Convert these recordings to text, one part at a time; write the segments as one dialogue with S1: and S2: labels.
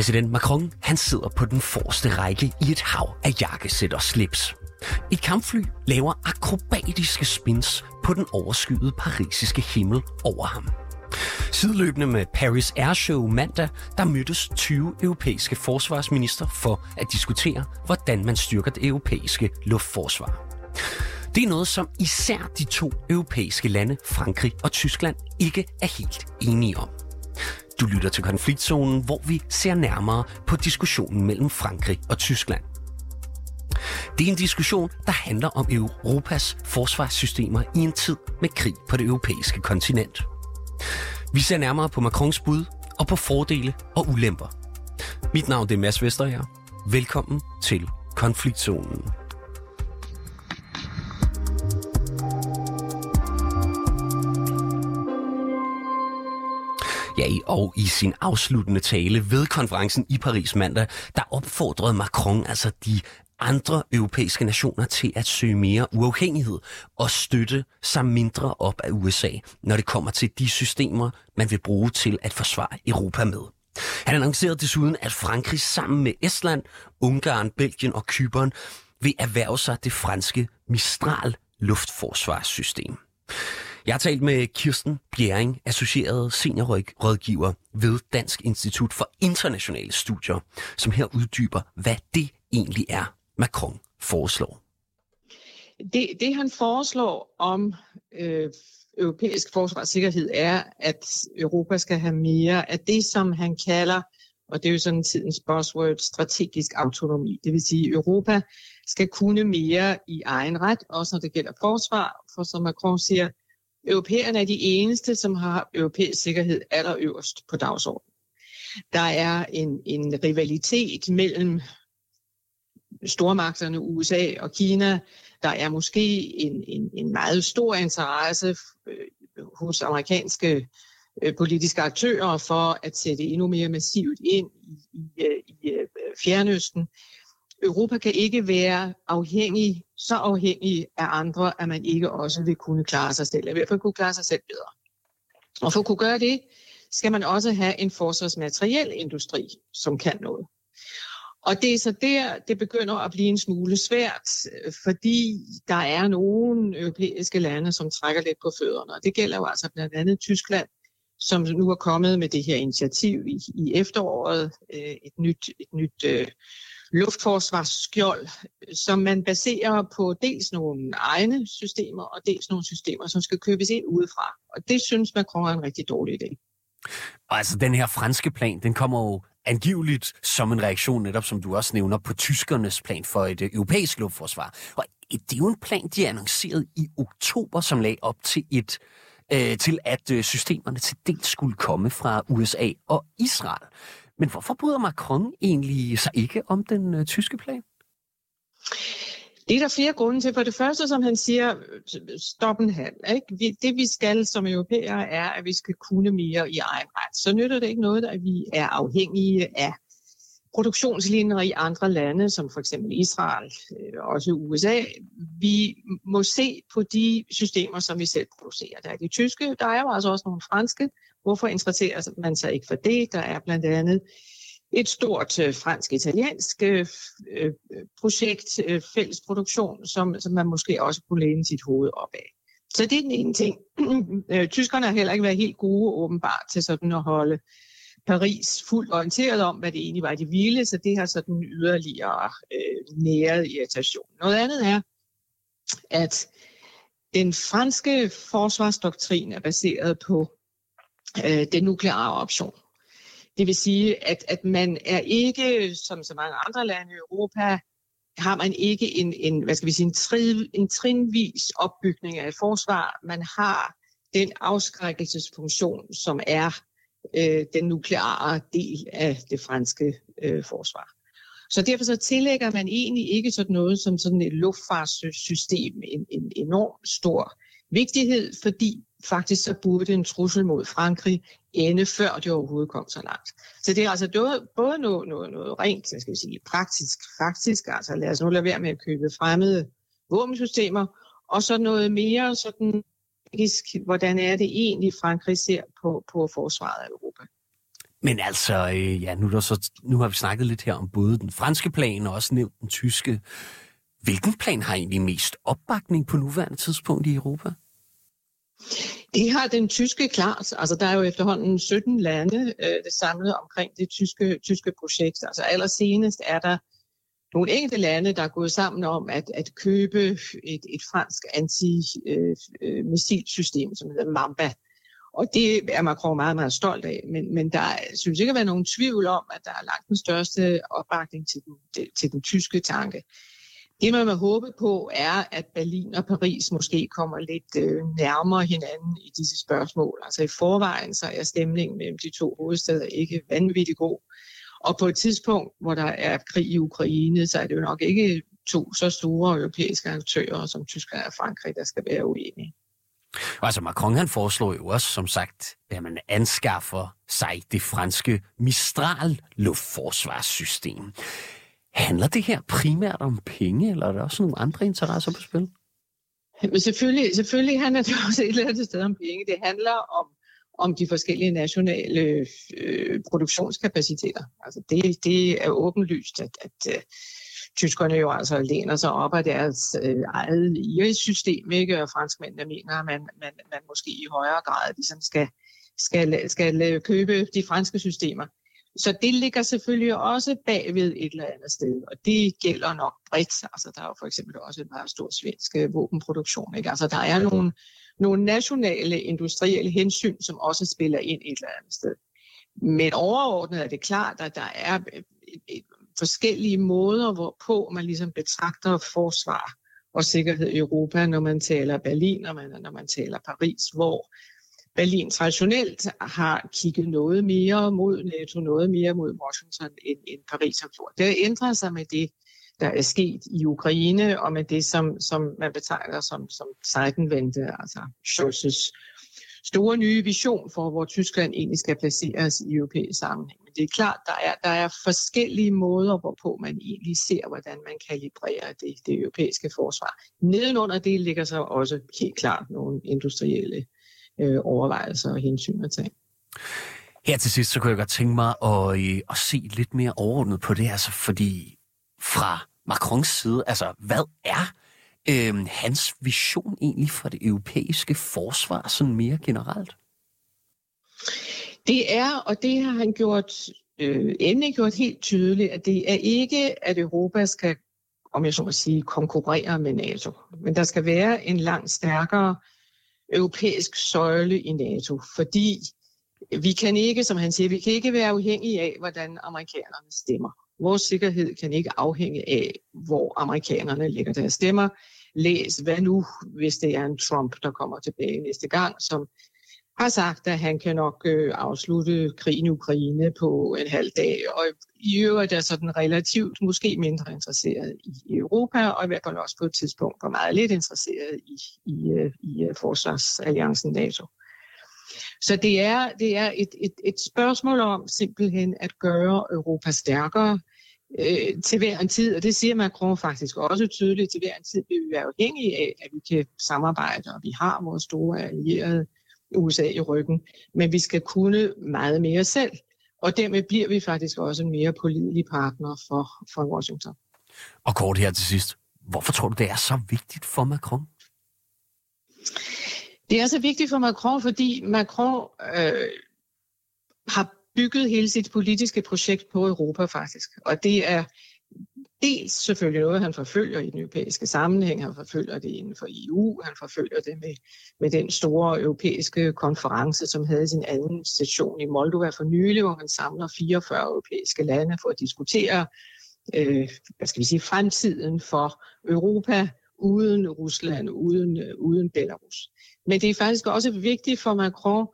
S1: Præsident Macron han sidder på den forreste række i et hav af jakkesæt og slips. Et kampfly laver akrobatiske spins på den overskyede parisiske himmel over ham. Sideløbende med Paris Airshow mandag, der mødtes 20 europæiske forsvarsminister for at diskutere, hvordan man styrker det europæiske luftforsvar. Det er noget, som især de to europæiske lande, Frankrig og Tyskland, ikke er helt enige om. Du lytter til konfliktzonen, hvor vi ser nærmere på diskussionen mellem Frankrig og Tyskland. Det er en diskussion, der handler om Europas forsvarssystemer i en tid med krig på det europæiske kontinent. Vi ser nærmere på Macrons bud og på fordele og ulemper. Mit navn er Mads Vesterager. Velkommen til Konfliktzonen. Ja, og i sin afsluttende tale ved konferencen i Paris mandag, der opfordrede Macron altså de andre europæiske nationer til at søge mere uafhængighed og støtte sig mindre op af USA, når det kommer til de systemer, man vil bruge til at forsvare Europa med. Han annoncerede desuden, at Frankrig sammen med Estland, Ungarn, Belgien og Kypern vil erhverve sig det franske Mistral luftforsvarssystem. Jeg har talt med Kirsten Bjerring, associeret seniorrådgiver ved Dansk Institut for Internationale Studier, som her uddyber, hvad det egentlig er, Macron foreslår.
S2: Det, det han foreslår om øh, europæisk forsvarssikkerhed er, at Europa skal have mere af det, som han kalder, og det er jo sådan tidens buzzword, strategisk autonomi. Det vil sige, at Europa skal kunne mere i egen ret, også når det gælder forsvar, for som Macron siger, Europæerne er de eneste, som har europæisk sikkerhed allerøverst på dagsordenen. Der er en, en rivalitet mellem stormagterne USA og Kina. Der er måske en, en, en meget stor interesse øh, hos amerikanske øh, politiske aktører for at sætte endnu mere massivt ind i, i, øh, i Fjernøsten. Europa kan ikke være afhængig, så afhængig af andre, at man ikke også vil kunne klare sig selv. I hvert fald kunne klare sig selv bedre. Og for at kunne gøre det, skal man også have en forsvarsmateriel industri, som kan noget. Og det er så der, det begynder at blive en smule svært, fordi der er nogle europæiske lande, som trækker lidt på fødderne. Og det gælder jo altså blandt andet Tyskland, som nu er kommet med det her initiativ i, i efteråret, øh, et nyt, et nyt øh, luftforsvarsskjold, som man baserer på dels nogle egne systemer, og dels nogle systemer, som skal købes ind udefra. Og det synes Macron er en rigtig dårlig idé.
S1: Og altså, den her franske plan, den kommer jo angiveligt som en reaktion, netop som du også nævner, på tyskernes plan for et øh, europæisk luftforsvar. Og det er jo en plan, de annoncerede i oktober, som lagde op til et øh, til at øh, systemerne til dels skulle komme fra USA og Israel. Men hvorfor bryder Macron egentlig sig ikke om den øh, tyske plan?
S2: Det er der flere grunde til. For det første, som han siger, stop en halv. Ikke? Det vi skal som europæere er, at vi skal kunne mere i egen ret. Så nytter det ikke noget, at vi er afhængige af produktionslinjer i andre lande, som for eksempel Israel, øh, også USA. Vi må se på de systemer, som vi selv producerer. Der er de tyske, der er jo altså også nogle franske. Hvorfor interesserer man sig ikke for det? Der er blandt andet et stort øh, fransk-italiensk øh, øh, projekt, øh, fælles produktion, som, som man måske også kunne læne sit hoved op af. Så det er den ene ting. Øh, tyskerne har heller ikke været helt gode åbenbart til sådan at holde Paris fuldt orienteret om, hvad det egentlig var, de ville, så det har sådan yderligere øh, næret irritation. Noget andet er, at den franske forsvarsdoktrin er baseret på øh, den nukleare option. Det vil sige, at, at man er ikke, som så mange andre lande i Europa, har man ikke en, en, hvad skal vi sige, en, tri, en trinvis opbygning af et forsvar. Man har den afskrækkelsesfunktion, som er øh, den nukleare del af det franske øh, forsvar. Så derfor så tillægger man egentlig ikke sådan noget som sådan et luftfartssystem en, en enorm stor vigtighed, fordi faktisk så burde en trussel mod Frankrig ende før det overhovedet kom så langt. Så det er altså både noget, noget, noget rent, skal vi sige, praktisk, faktisk, altså lad os nu lade være med at købe fremmede våbensystemer, og så noget mere sådan hvordan er det egentlig, Frankrig ser på, på forsvaret af Europa.
S1: Men altså, øh, ja, nu, der så, nu har vi snakket lidt her om både den franske plan og også nævnt den tyske. Hvilken plan har egentlig mest opbakning på nuværende tidspunkt i Europa?
S2: Det har den tyske klart. Altså, der er jo efterhånden 17 lande øh, det samlet omkring det tyske, tyske projekt. Altså allersenest er der nogle enkelte lande, der er gået sammen om at, at købe et, et fransk anti-missilsystem, øh, øh, som hedder Mamba. Og det er Macron meget, meget stolt af. Men, men der synes ikke at være nogen tvivl om, at der er langt den største opbakning til den, til den tyske tanke. Det, man må håbe på, er, at Berlin og Paris måske kommer lidt øh, nærmere hinanden i disse spørgsmål. Altså i forvejen, så er stemningen mellem de to hovedsteder ikke vanvittigt god. Og på et tidspunkt, hvor der er krig i Ukraine, så er det jo nok ikke to så store europæiske aktører som Tyskland og Frankrig, der skal være uenige.
S1: Altså Macron han foreslår jo også, som sagt, at man anskaffer sig det franske Mistral luftforsvarssystem. Handler det her primært om penge, eller er der også nogle andre interesser på spil?
S2: Men selvfølgelig, selvfølgelig handler det også et eller andet sted om penge. Det handler om, om de forskellige nationale øh, produktionskapaciteter. Altså det, det er åbenlyst, at, at øh, tyskerne jo altså læner sig op af deres øh, eget IRIS-system, ikke? og franskmændene mener, at man, man, man måske i højere grad ligesom skal, skal, skal øh, købe de franske systemer. Så det ligger selvfølgelig også bagved et eller andet sted, og det gælder nok bredt. Altså, der er jo for eksempel også en meget stor svensk øh, våbenproduktion. Ikke? Altså, der er nogle, nogle nationale industrielle hensyn, som også spiller ind et eller andet sted. Men overordnet er det klart, at der er et, forskellige måder, hvorpå man ligesom betragter forsvar og sikkerhed i Europa, når man taler Berlin, og man, når man taler Paris, hvor Berlin traditionelt har kigget noget mere mod NATO, noget mere mod Washington, end, end Paris har gjort. Det ændrer sig med det, der er sket i Ukraine, og med det, som, som man betegner som, som Seitenwende, altså Scholz's store nye vision for, hvor Tyskland egentlig skal placeres i europæisk sammenhæng. Men det er klart, der er, der er forskellige måder, hvorpå man egentlig ser, hvordan man kalibrerer det, det europæiske forsvar. Nedenunder det ligger så også helt klart nogle industrielle øh, overvejelser og hensyn at tage.
S1: Her til sidst, så kunne jeg godt tænke mig at, øh, at se lidt mere overordnet på det, altså fordi fra Macrons side, altså hvad er øh, hans vision egentlig for det europæiske forsvar sådan mere generelt?
S2: Det er, og det har han gjort øh, endelig gjort helt tydeligt, at det er ikke, at Europa skal, om jeg så må sige, konkurrere med NATO. Men der skal være en langt stærkere europæisk søjle i NATO, fordi vi kan ikke, som han siger, vi kan ikke være afhængige af, hvordan amerikanerne stemmer. Vores sikkerhed kan ikke afhænge af, hvor amerikanerne lægger deres stemmer. Læs, hvad nu, hvis det er en Trump, der kommer tilbage næste gang, som har sagt, at han kan nok øh, afslutte krigen i Ukraine på en halv dag, og i øvrigt er sådan relativt måske mindre interesseret i Europa, og i hvert fald også på et tidspunkt var meget lidt interesseret i, i, øh, i øh, forsvarsalliancen NATO. Så det er, det er et, et, et spørgsmål om simpelthen at gøre Europa stærkere øh, til hver en tid, og det siger Macron faktisk også tydeligt, til hver en tid vil vi være afhængige af, at vi kan samarbejde, og vi har vores store allierede USA i ryggen, men vi skal kunne meget mere selv. Og dermed bliver vi faktisk også en mere pålidelig partner for, for Washington.
S1: Og kort her til sidst. Hvorfor tror du, det er så vigtigt for Macron?
S2: Det er så vigtigt for Macron, fordi Macron øh, har bygget hele sit politiske projekt på Europa faktisk. Og det er dels selvfølgelig noget, han forfølger i den europæiske sammenhæng, han forfølger det inden for EU, han forfølger det med, med den store europæiske konference, som havde sin anden session i Moldova for nylig, hvor han samler 44 europæiske lande for at diskutere øh, hvad skal vi sige, fremtiden for Europa uden Rusland, uden, øh, uden Belarus. Men det er faktisk også vigtigt for Macron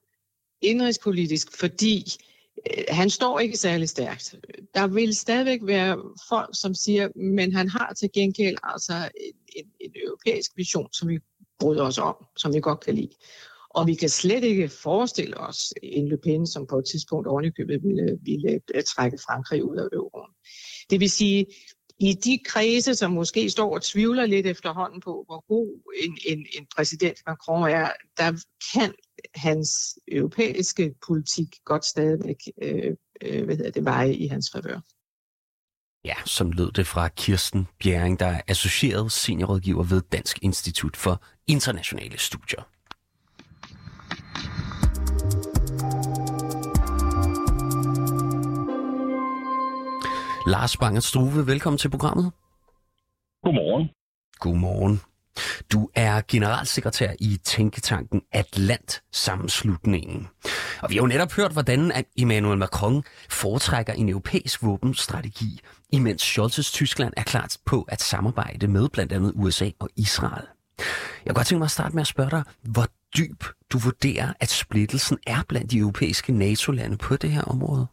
S2: indrigspolitisk, fordi Øh, Øh, han står ikke særlig stærkt. Der vil stadigvæk være folk, som siger, men han har til gengæld altså en, en, en europæisk vision, som vi bryder os om, som vi godt kan lide. Og vi kan slet ikke forestille os en Le Pen, som på et tidspunkt ovenikøbet ville, ville øh, trække Frankrig ud af euroen. Det vil sige, i de kredse, som måske står og tvivler lidt efterhånden på, hvor god en, en, en præsident Macron er, der kan hans europæiske politik godt stadigvæk øh, øh, hvad hedder det, veje i hans favør.
S1: Ja, som lød det fra Kirsten Bjerring, der er associeret seniorrådgiver ved Dansk Institut for Internationale Studier. Lars Banger Struve, velkommen til programmet.
S3: Godmorgen.
S1: Godmorgen. Du er generalsekretær i Tænketanken Atlant Sammenslutningen. Og vi har jo netop hørt, hvordan Emmanuel Macron foretrækker en europæisk våbenstrategi, imens Scholz's Tyskland er klar på at samarbejde med blandt andet USA og Israel. Jeg kunne godt tænke mig at starte med at spørge dig, hvor dyb du vurderer, at splittelsen er blandt de europæiske NATO-lande på det her område?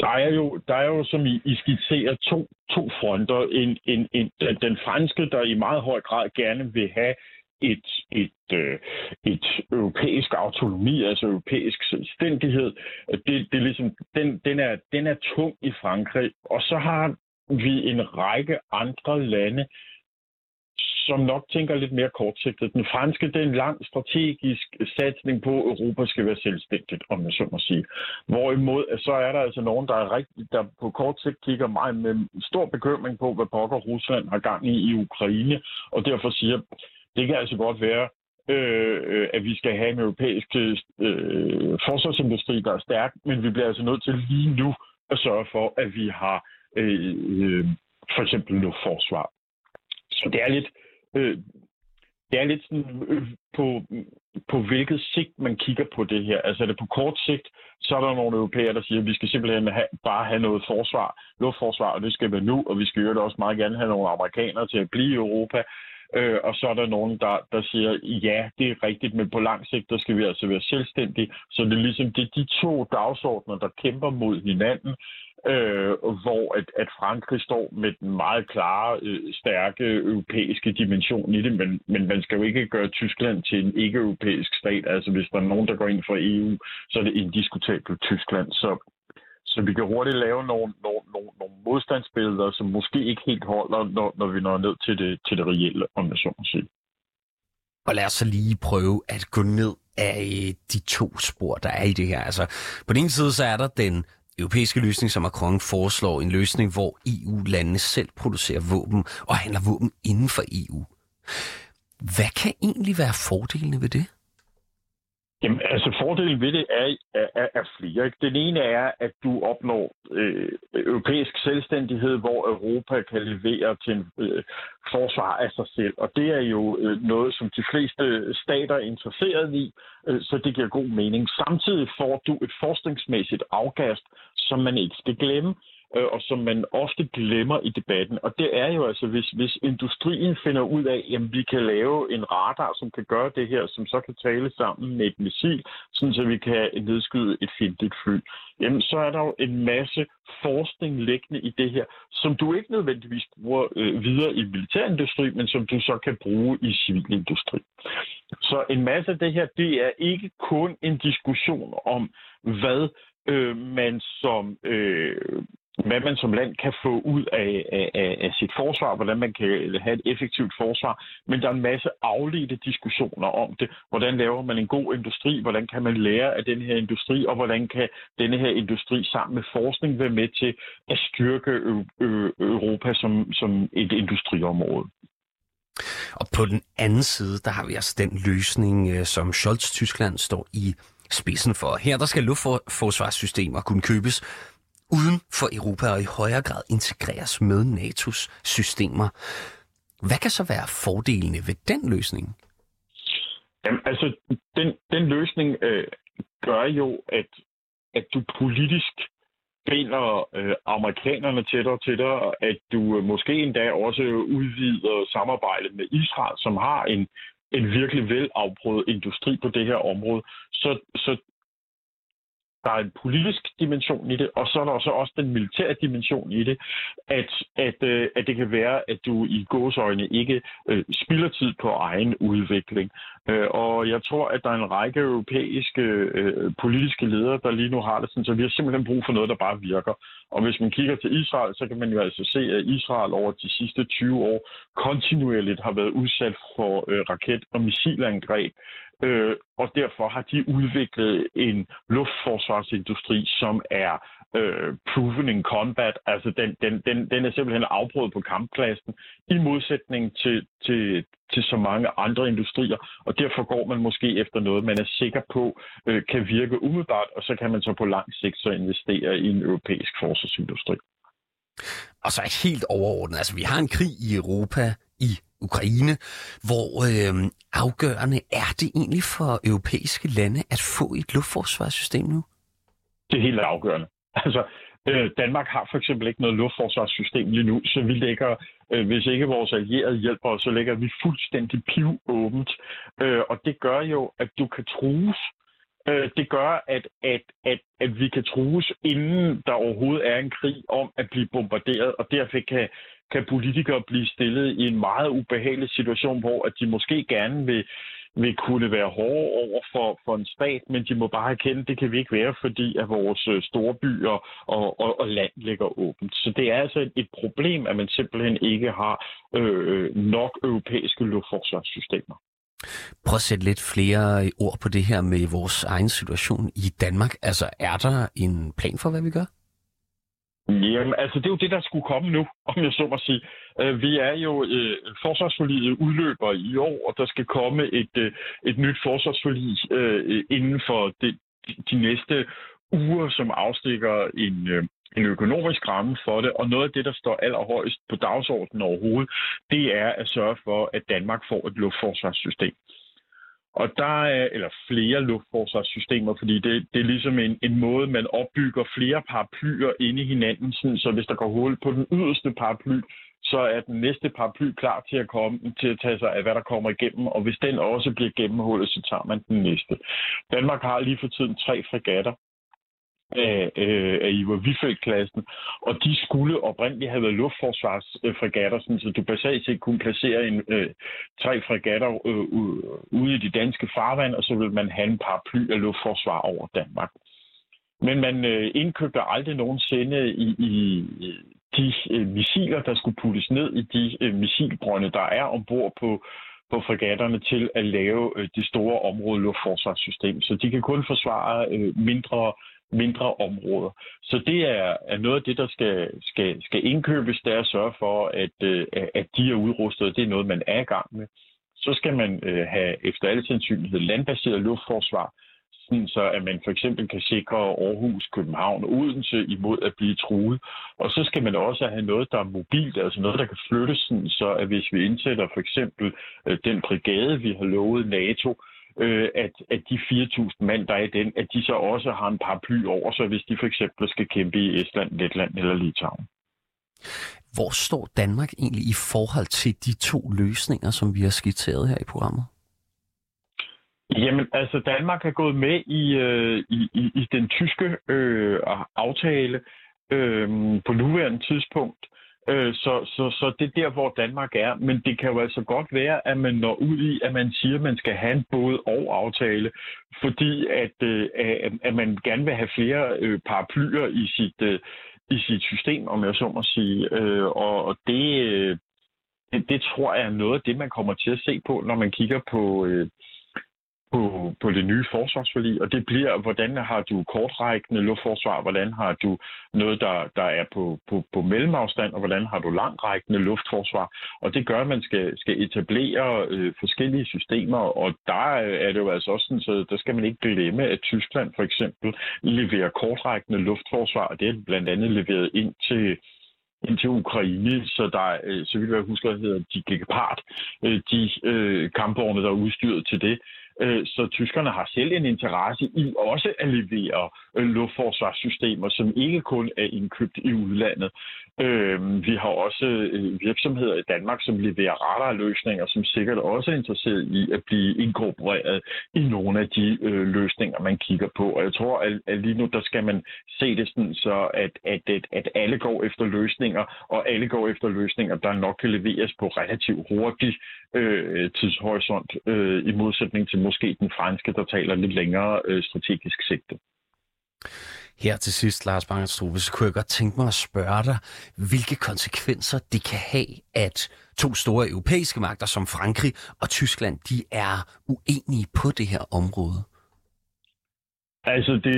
S3: Der er jo, der er jo som I, I skitserer, to, to fronter. En, en, en, den franske, der i meget høj grad gerne vil have et, et, øh, et europæisk autonomi, altså europæisk selvstændighed. Det, det er ligesom, den, den, er, den er tung i Frankrig. Og så har vi en række andre lande, som nok tænker lidt mere kortsigtet. Den franske, det er en lang strategisk satsning på, at Europa skal være selvstændigt, om man så må sige. Hvorimod, så er der altså nogen, der, er rigtig, der på kort sigt kigger mig med stor bekymring på, hvad pokker Rusland har gang i i Ukraine, og derfor siger, det kan altså godt være, øh, øh, at vi skal have en europæisk øh, forsvarsindustri, der er stærk, men vi bliver altså nødt til lige nu at sørge for, at vi har øh, øh, for eksempel luftforsvar. Så det er lidt, øh, det er lidt sådan øh, på, på hvilket sigt man kigger på det her. Altså er det på kort sigt, så er der nogle europæere, der siger, at vi skal simpelthen have, bare have noget forsvar, luftforsvar, og det skal være nu, og vi skal jo også meget gerne have nogle amerikanere til at blive i Europa. Øh, og så er der nogen, der, der siger, ja, det er rigtigt, men på lang sigt, der skal vi altså være selvstændige. Så det er ligesom det er de to dagsordner, der kæmper mod hinanden øh, hvor at, at Frankrig står med den meget klare, øh, stærke europæiske dimension i det, men, men man skal jo ikke gøre Tyskland til en ikke-europæisk stat. Altså hvis der er nogen, der går ind for EU, så er det indiskutabelt Tyskland. Så, så vi kan hurtigt lave nogle, nogle, nogle, nogle modstandsbilleder, som måske ikke helt holder, når, når vi når ned til det, til det reelle, om jeg så må sige.
S1: Og lad os så lige prøve at gå ned af de to spor, der er i det her. Altså, på den ene side, så er der den europæiske løsning, som Macron foreslår, en løsning, hvor EU-landene selv producerer våben og handler våben inden for EU. Hvad kan egentlig være fordelene ved det?
S3: Jamen, altså fordelen ved det er, er, er flere. Ikke? Den ene er, at du opnår øh, europæisk selvstændighed, hvor Europa kan levere til en øh, forsvar af sig selv. Og det er jo øh, noget, som de fleste stater er interesseret i, øh, så det giver god mening. Samtidig får du et forskningsmæssigt afkast, som man ikke skal glemme øh, og som man ofte glemmer i debatten. Og det er jo altså, hvis, hvis industrien finder ud af, at vi kan lave en radar, som kan gøre det her, som så kan tale sammen med et missil, sådan så vi kan nedskyde et fjendtligt fly, jamen så er der jo en masse forskning liggende i det her, som du ikke nødvendigvis bruger øh, videre i militærindustri, men som du så kan bruge i civilindustri. Så en masse af det her, det er ikke kun en diskussion om, hvad øh, man som øh, hvad man som land kan få ud af, af, af sit forsvar, hvordan man kan have et effektivt forsvar, men der er en masse afledte diskussioner om det. Hvordan laver man en god industri? Hvordan kan man lære af den her industri? Og hvordan kan denne her industri sammen med forskning være med til at styrke Europa som, som et industriområde?
S1: Og på den anden side, der har vi altså den løsning, øh, som Scholz Tyskland står i spidsen for. Her der skal luftforsvarssystemer kunne købes uden for Europa og i højere grad integreres med NATO's systemer. Hvad kan så være fordelene ved den løsning?
S3: Jamen, altså, den, den løsning øh, gør jo, at, at du politisk binder øh, amerikanerne tættere til dig, at du øh, måske endda også udvider samarbejdet med Israel, som har en, en virkelig velafprøvet industri på det her område. Så, så der er en politisk dimension i det, og så er der så også den militære dimension i det, at, at, øh, at det kan være, at du i gåsøjne ikke øh, spilder tid på egen udvikling. Øh, og jeg tror, at der er en række europæiske øh, politiske ledere, der lige nu har det sådan, så vi har simpelthen brug for noget, der bare virker. Og hvis man kigger til Israel, så kan man jo altså se, at Israel over de sidste 20 år kontinuerligt har været udsat for øh, raket- og missilangreb øh, og derfor har de udviklet en luftforsvarsindustri, som er øh, proven in combat, altså den, den, den, den er simpelthen afprøvet på kamppladsen, i modsætning til, til, til så mange andre industrier, og derfor går man måske efter noget, man er sikker på øh, kan virke umiddelbart, og så kan man så på lang sigt så investere i en europæisk forsvarsindustri.
S1: Og så helt overordnet, altså vi har en krig i Europa, i Ukraine, hvor øh, afgørende er det egentlig for europæiske lande at få et luftforsvarssystem nu?
S3: Det er helt afgørende. Altså, øh, Danmark har for eksempel ikke noget luftforsvarssystem lige nu, så vi lægger, øh, hvis ikke vores allierede hjælper os, så lægger vi fuldstændig piv åbent. Øh, og det gør jo, at du kan trues. Øh, det gør, at, at, at, at vi kan trues, inden der overhovedet er en krig om at blive bombarderet, og derfor kan, kan politikere blive stillet i en meget ubehagelig situation, hvor at de måske gerne vil vil kunne være hårde over for, for en stat, men de må bare erkende, at det kan vi ikke være, fordi at vores øh, store byer og, og, og land ligger åbent. Så det er altså et, et problem, at man simpelthen ikke har øh, nok europæiske luftforsvarssystemer.
S1: Prøv at sætte lidt flere ord på det her med vores egen situation i Danmark. Altså, er der en plan for, hvad vi gør?
S3: Jamen, altså det er jo det, der skulle komme nu, om jeg så må sige. Øh, vi er jo øh, forsvarsforliget udløber i år, og der skal komme et, øh, et nyt forsvarsforlig øh, inden for det, de næste uger, som afstikker en, øh, en økonomisk ramme for det, og noget af det, der står allerhøjst på dagsordenen overhovedet, det er at sørge for, at Danmark får et luftforsvarssystem. Og der er, eller flere luftforsvarssystemer, fordi det, det er ligesom en, en måde, man opbygger flere paraplyer inde i hinanden, sådan, så hvis der går hul på den yderste paraply, så er den næste paraply klar til at komme til at tage sig af, hvad der kommer igennem, og hvis den også bliver gennemhullet, så tager man den næste. Danmark har lige for tiden tre fregatter, af, øh, af Ivar Wiffeldt-klassen, og de skulle oprindeligt have været luftforsvarsfregatter, så du basalt set kunne placere en, øh, tre fregatter øh, ude i de danske farvand, og så ville man have en paraply af luftforsvar over Danmark. Men man øh, indkøbte aldrig nogensinde i, i de øh, missiler, der skulle puttes ned i de øh, missilbrønde, der er ombord på på fregatterne til at lave øh, det store område luftforsvarssystem. Så de kan kun forsvare øh, mindre mindre områder. Så det er, er noget af det, der skal, skal, skal indkøbes, det er at sørge for, at, øh, at de er udrustet. Det er noget, man er i gang med. Så skal man øh, have efter alle sandsynlighed landbaseret luftforsvar, sådan så at man for eksempel kan sikre Aarhus, København og Odense imod at blive truet. Og så skal man også have noget, der er mobilt, altså noget, der kan flyttes, sådan så at hvis vi indsætter for eksempel øh, den brigade, vi har lovet NATO, øh, at, at de 4.000 mand, der er i den, at de så også har en paraply over sig, hvis de for eksempel skal kæmpe i Estland, Letland eller Litauen.
S1: Hvor står Danmark egentlig i forhold til de to løsninger, som vi har skitseret her i programmet?
S3: Jamen, altså Danmark er gået med i, øh, i, i, i den tyske øh, aftale øh, på nuværende tidspunkt. Øh, så, så, så det er der, hvor Danmark er. Men det kan jo altså godt være, at man når ud i, at man siger, at man skal have en både og aftale, fordi at, øh, at man gerne vil have flere øh, paraplyer i sit, øh, i sit system, om jeg så må sige. Øh, og det, øh, det, det tror jeg er noget af det, man kommer til at se på, når man kigger på, på, på det nye forsvarsforlig, og det bliver, hvordan har du kortrækkende luftforsvar, hvordan har du noget, der, der er på, på, på mellemafstand, og hvordan har du langrækkende luftforsvar. Og det gør, at man skal, skal etablere øh, forskellige systemer, og der er det jo altså også sådan, så der skal man ikke glemme, at Tyskland for eksempel leverer kortrækkende luftforsvar, og det er blandt andet leveret ind til ind til Ukraine, så der, øh, så vidt jeg husker, hedder de Gepard, øh, de øh, kampvogne, der er udstyret til det. Øh, så tyskerne har selv en interesse i også at levere øh, luftforsvarssystemer, som ikke kun er indkøbt i udlandet. Øh, vi har også øh, virksomheder i Danmark, som leverer radarløsninger, som sikkert også er interesseret i at blive inkorporeret i nogle af de løsninger, man kigger på. Og jeg tror, at lige nu, der skal man se det sådan, så at, at, at, at alle går efter løsninger, og alle går efter løsninger, der nok kan leveres på relativt hurtig øh, tidshorisont, øh, i modsætning til måske den franske, der taler lidt længere øh, strategisk sigte.
S1: Her til sidst, Lars Bangerstrup, så kunne jeg godt tænke mig at spørge dig, hvilke konsekvenser det kan have, at to store europæiske magter som Frankrig og Tyskland, de er uenige på det her område?
S3: Altså, det,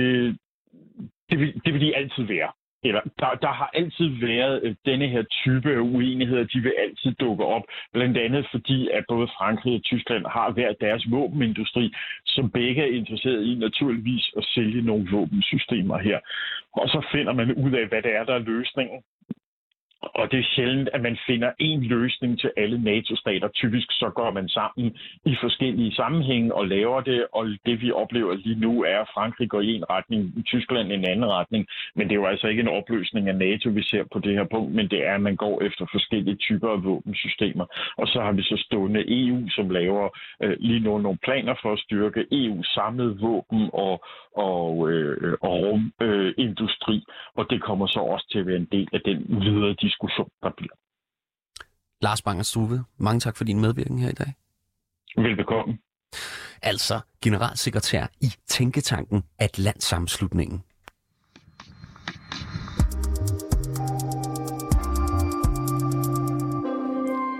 S3: det, vil, det vil de altid være eller der, der har altid været øh, denne her type uenigheder, de vil altid dukke op, blandt andet fordi, at både Frankrig og Tyskland har hver deres våbenindustri, som begge er interesseret i naturligvis at sælge nogle våbensystemer her. Og så finder man ud af, hvad det er, der er løsningen. Og det er sjældent, at man finder en løsning til alle NATO-stater. Typisk så går man sammen i forskellige sammenhænge og laver det, og det vi oplever lige nu er, at Frankrig går i en retning, Tyskland i en anden retning. Men det er jo altså ikke en opløsning af NATO, vi ser på det her punkt, men det er, at man går efter forskellige typer af våbensystemer. Og så har vi så stående EU, som laver øh, lige nu nogle planer for at styrke EU samlede våben og, og, øh, og rumindustri. Øh, og det kommer så også til at være en del af den videre diskussion, der bliver.
S1: Lars Banger Struve, mange tak for din medvirken her i dag.
S3: Velbekomme.
S1: Altså generalsekretær i Tænketanken Atlantsamslutningen.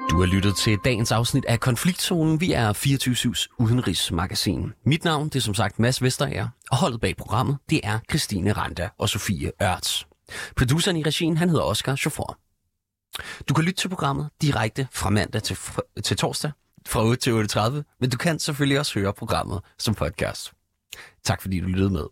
S1: Du har lyttet til dagens afsnit af Konfliktzonen. Vi er 24-7's udenrigsmagasin. Mit navn det er som sagt Mads Vesterager, og holdet bag programmet det er Christine Randa og Sofie Ørts. Produceren i regien, han hedder Oscar Chauffeur. Du kan lytte til programmet direkte fra mandag til, fr- til torsdag fra 8 til 8.30, men du kan selvfølgelig også høre programmet som podcast. Tak fordi du lyttede med.